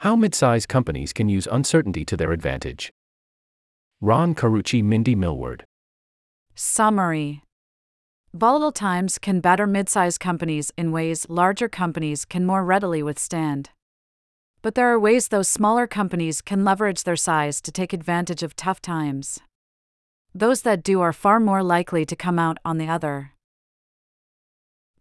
How mid-size companies can use uncertainty to their advantage. Ron Carucci Mindy Millward. Summary Volatile times can batter mid-size companies in ways larger companies can more readily withstand. But there are ways those smaller companies can leverage their size to take advantage of tough times. Those that do are far more likely to come out on the other.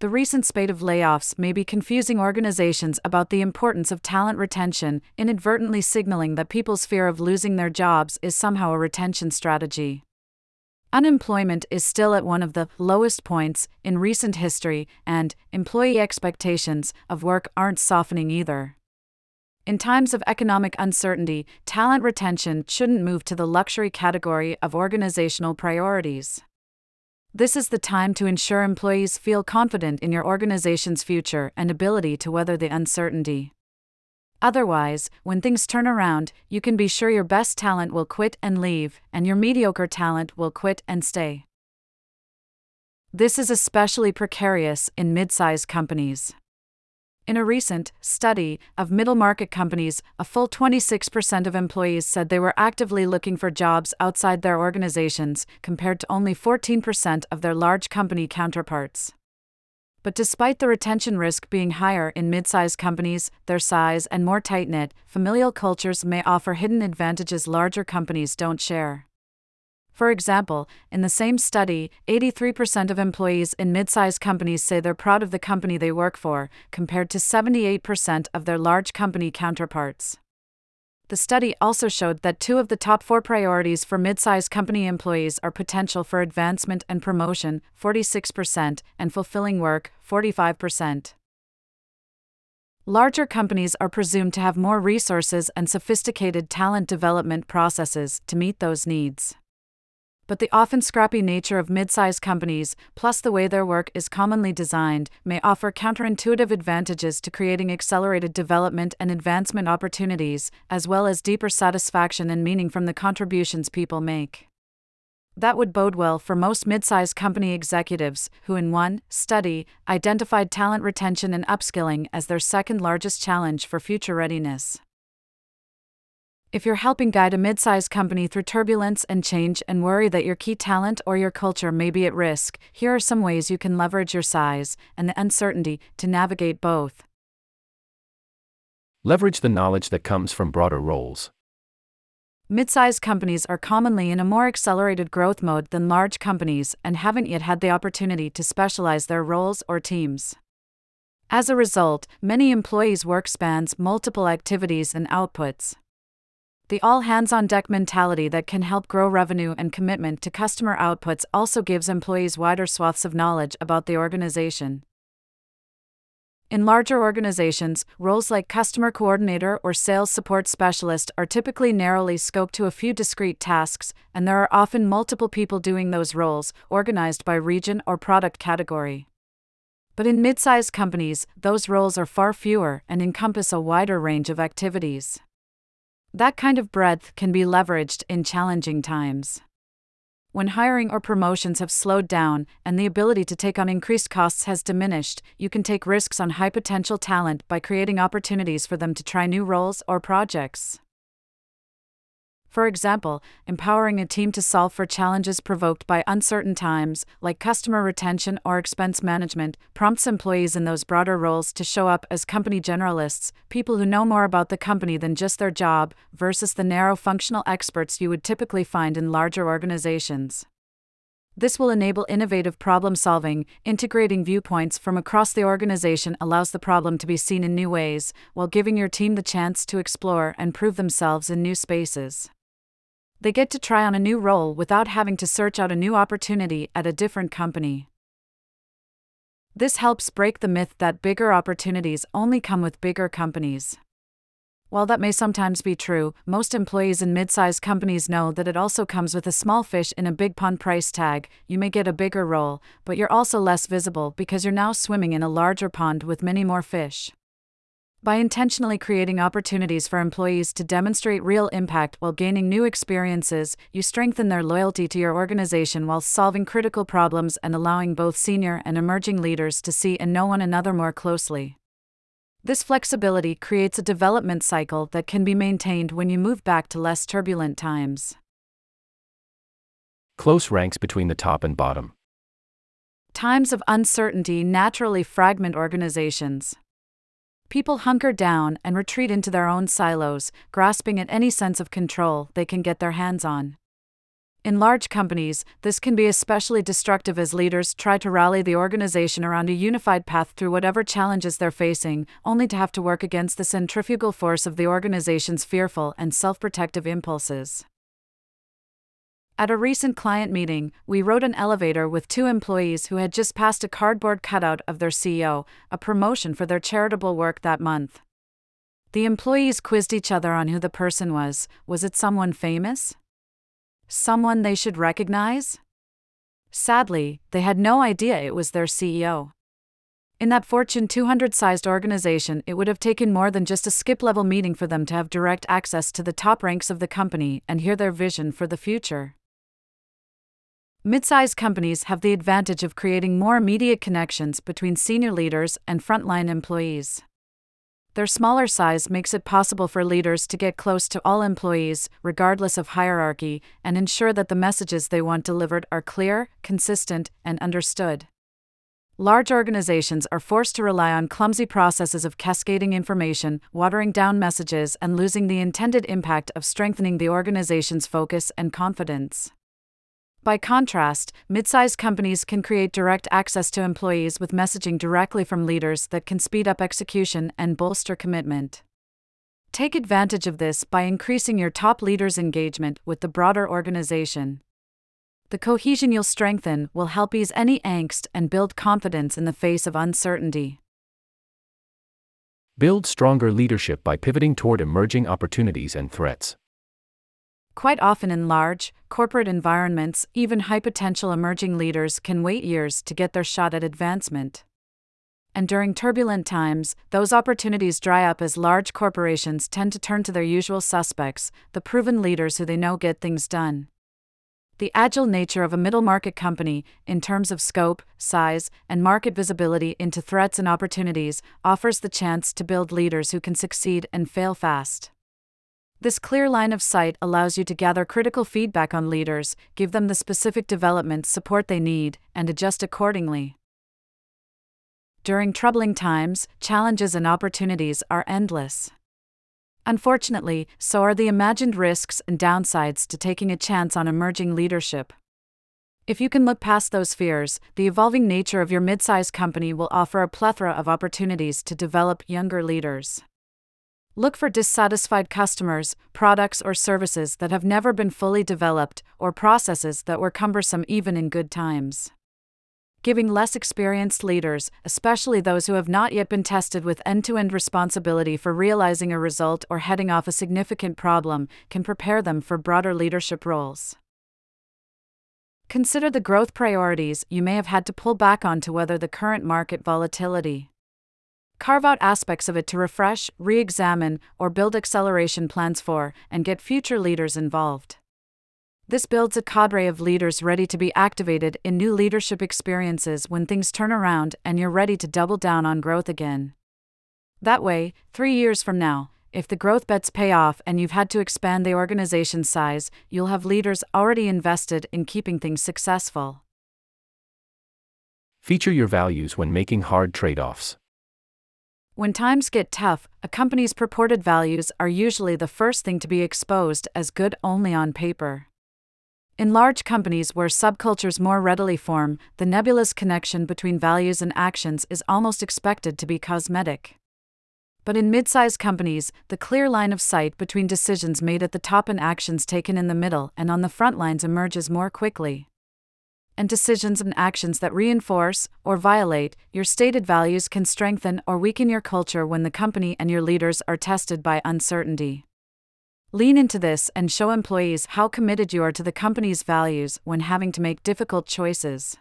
The recent spate of layoffs may be confusing organizations about the importance of talent retention, inadvertently signaling that people's fear of losing their jobs is somehow a retention strategy. Unemployment is still at one of the lowest points in recent history, and employee expectations of work aren't softening either. In times of economic uncertainty, talent retention shouldn't move to the luxury category of organizational priorities. This is the time to ensure employees feel confident in your organization's future and ability to weather the uncertainty. Otherwise, when things turn around, you can be sure your best talent will quit and leave, and your mediocre talent will quit and stay. This is especially precarious in mid sized companies. In a recent study of middle market companies, a full 26% of employees said they were actively looking for jobs outside their organizations, compared to only 14% of their large company counterparts. But despite the retention risk being higher in mid sized companies, their size and more tight knit, familial cultures may offer hidden advantages larger companies don't share. For example, in the same study, 83% of employees in mid sized companies say they're proud of the company they work for, compared to 78% of their large company counterparts. The study also showed that two of the top four priorities for mid sized company employees are potential for advancement and promotion, 46%, and fulfilling work, 45%. Larger companies are presumed to have more resources and sophisticated talent development processes to meet those needs but the often scrappy nature of mid sized companies, plus the way their work is commonly designed, may offer counterintuitive advantages to creating accelerated development and advancement opportunities, as well as deeper satisfaction and meaning from the contributions people make. That would bode well for most mid sized company executives, who in one study identified talent retention and upskilling as their second largest challenge for future readiness. If you're helping guide a mid sized company through turbulence and change and worry that your key talent or your culture may be at risk, here are some ways you can leverage your size and the uncertainty to navigate both. Leverage the knowledge that comes from broader roles. Mid sized companies are commonly in a more accelerated growth mode than large companies and haven't yet had the opportunity to specialize their roles or teams. As a result, many employees' work spans multiple activities and outputs. The all hands on deck mentality that can help grow revenue and commitment to customer outputs also gives employees wider swaths of knowledge about the organization. In larger organizations, roles like customer coordinator or sales support specialist are typically narrowly scoped to a few discrete tasks, and there are often multiple people doing those roles, organized by region or product category. But in mid sized companies, those roles are far fewer and encompass a wider range of activities. That kind of breadth can be leveraged in challenging times. When hiring or promotions have slowed down and the ability to take on increased costs has diminished, you can take risks on high potential talent by creating opportunities for them to try new roles or projects. For example, empowering a team to solve for challenges provoked by uncertain times, like customer retention or expense management, prompts employees in those broader roles to show up as company generalists, people who know more about the company than just their job, versus the narrow functional experts you would typically find in larger organizations. This will enable innovative problem solving, integrating viewpoints from across the organization allows the problem to be seen in new ways, while giving your team the chance to explore and prove themselves in new spaces. They get to try on a new role without having to search out a new opportunity at a different company. This helps break the myth that bigger opportunities only come with bigger companies. While that may sometimes be true, most employees in mid sized companies know that it also comes with a small fish in a big pond price tag. You may get a bigger role, but you're also less visible because you're now swimming in a larger pond with many more fish. By intentionally creating opportunities for employees to demonstrate real impact while gaining new experiences, you strengthen their loyalty to your organization while solving critical problems and allowing both senior and emerging leaders to see and know one another more closely. This flexibility creates a development cycle that can be maintained when you move back to less turbulent times. Close ranks between the top and bottom. Times of uncertainty naturally fragment organizations. People hunker down and retreat into their own silos, grasping at any sense of control they can get their hands on. In large companies, this can be especially destructive as leaders try to rally the organization around a unified path through whatever challenges they're facing, only to have to work against the centrifugal force of the organization's fearful and self protective impulses. At a recent client meeting, we rode an elevator with two employees who had just passed a cardboard cutout of their CEO, a promotion for their charitable work that month. The employees quizzed each other on who the person was was it someone famous? Someone they should recognize? Sadly, they had no idea it was their CEO. In that Fortune 200 sized organization, it would have taken more than just a skip level meeting for them to have direct access to the top ranks of the company and hear their vision for the future. Mid-sized companies have the advantage of creating more immediate connections between senior leaders and frontline employees. Their smaller size makes it possible for leaders to get close to all employees, regardless of hierarchy, and ensure that the messages they want delivered are clear, consistent, and understood. Large organizations are forced to rely on clumsy processes of cascading information, watering down messages, and losing the intended impact of strengthening the organization's focus and confidence. By contrast, mid-sized companies can create direct access to employees with messaging directly from leaders that can speed up execution and bolster commitment. Take advantage of this by increasing your top leaders' engagement with the broader organization. The cohesion you'll strengthen will help ease any angst and build confidence in the face of uncertainty. Build stronger leadership by pivoting toward emerging opportunities and threats. Quite often in large, corporate environments, even high potential emerging leaders can wait years to get their shot at advancement. And during turbulent times, those opportunities dry up as large corporations tend to turn to their usual suspects, the proven leaders who they know get things done. The agile nature of a middle market company, in terms of scope, size, and market visibility into threats and opportunities, offers the chance to build leaders who can succeed and fail fast. This clear line of sight allows you to gather critical feedback on leaders, give them the specific development support they need, and adjust accordingly. During troubling times, challenges and opportunities are endless. Unfortunately, so are the imagined risks and downsides to taking a chance on emerging leadership. If you can look past those fears, the evolving nature of your mid sized company will offer a plethora of opportunities to develop younger leaders. Look for dissatisfied customers, products or services that have never been fully developed, or processes that were cumbersome even in good times. Giving less experienced leaders, especially those who have not yet been tested with end to end responsibility for realizing a result or heading off a significant problem, can prepare them for broader leadership roles. Consider the growth priorities you may have had to pull back on to weather the current market volatility. Carve out aspects of it to refresh, re examine, or build acceleration plans for, and get future leaders involved. This builds a cadre of leaders ready to be activated in new leadership experiences when things turn around and you're ready to double down on growth again. That way, three years from now, if the growth bets pay off and you've had to expand the organization's size, you'll have leaders already invested in keeping things successful. Feature your values when making hard trade offs. When times get tough, a company's purported values are usually the first thing to be exposed as good only on paper. In large companies where subcultures more readily form, the nebulous connection between values and actions is almost expected to be cosmetic. But in mid sized companies, the clear line of sight between decisions made at the top and actions taken in the middle and on the front lines emerges more quickly and decisions and actions that reinforce or violate your stated values can strengthen or weaken your culture when the company and your leaders are tested by uncertainty. Lean into this and show employees how committed you are to the company's values when having to make difficult choices.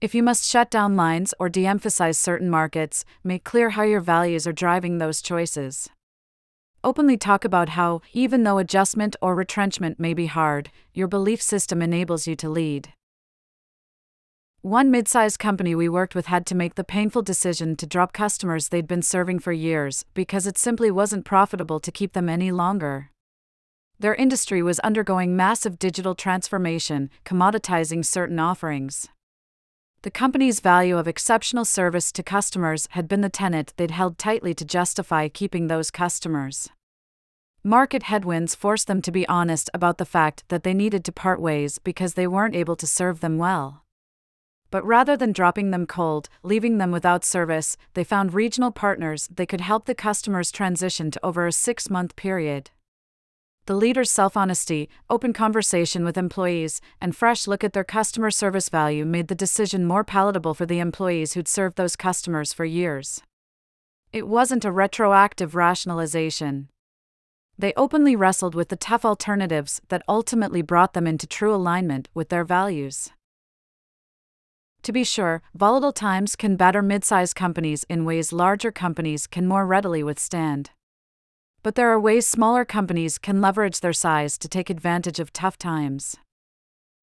If you must shut down lines or de emphasize certain markets, make clear how your values are driving those choices. Openly talk about how, even though adjustment or retrenchment may be hard, your belief system enables you to lead. One mid sized company we worked with had to make the painful decision to drop customers they'd been serving for years because it simply wasn't profitable to keep them any longer. Their industry was undergoing massive digital transformation, commoditizing certain offerings. The company's value of exceptional service to customers had been the tenet they'd held tightly to justify keeping those customers. Market headwinds forced them to be honest about the fact that they needed to part ways because they weren't able to serve them well. But rather than dropping them cold, leaving them without service, they found regional partners they could help the customers transition to over a six month period. The leader's self honesty, open conversation with employees, and fresh look at their customer service value made the decision more palatable for the employees who'd served those customers for years. It wasn't a retroactive rationalization. They openly wrestled with the tough alternatives that ultimately brought them into true alignment with their values. To be sure, volatile times can batter mid sized companies in ways larger companies can more readily withstand. But there are ways smaller companies can leverage their size to take advantage of tough times.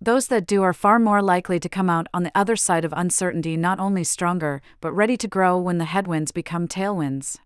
Those that do are far more likely to come out on the other side of uncertainty not only stronger, but ready to grow when the headwinds become tailwinds.